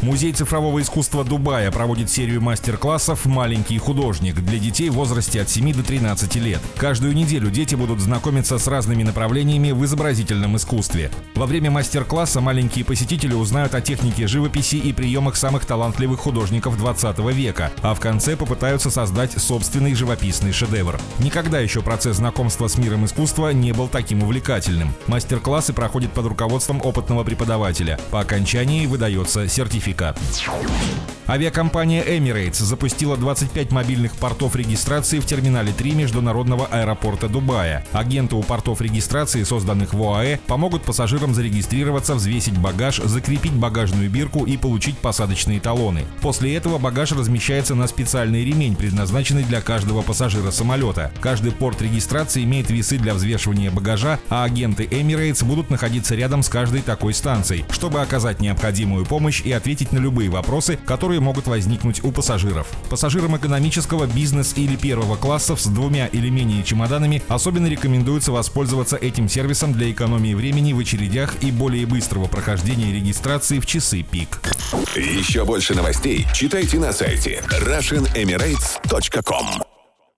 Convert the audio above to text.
Музей цифрового искусства Дубая проводит серию мастер-классов «Маленький художник» для детей в возрасте от 7 до 13 лет. Каждую неделю дети будут знакомиться с разными направлениями в изобразительном искусстве. Во время мастер-класса маленькие посетители узнают о технике живописи и приемах самых талантливых художников 20 века, а в конце попытаются создать собственный живописный шедевр. Никогда еще процесс знакомства с миром искусства не был таким увлекательным. Мастер-классы проходят под руководством опытного преподавателя. По окончании выдается сертификат сертификат. Авиакомпания Emirates запустила 25 мобильных портов регистрации в терминале 3 международного аэропорта Дубая. Агенты у портов регистрации, созданных в ОАЭ, помогут пассажирам зарегистрироваться, взвесить багаж, закрепить багажную бирку и получить посадочные талоны. После этого багаж размещается на специальный ремень, предназначенный для каждого пассажира самолета. Каждый порт регистрации имеет весы для взвешивания багажа, а агенты Emirates будут находиться рядом с каждой такой станцией, чтобы оказать необходимую помощь и ответить на любые вопросы, которые могут возникнуть у пассажиров. Пассажирам экономического, бизнес или первого классов с двумя или менее чемоданами особенно рекомендуется воспользоваться этим сервисом для экономии времени в очередях и более быстрого прохождения регистрации в часы пик. Еще больше новостей читайте на сайте RussianEmirates.com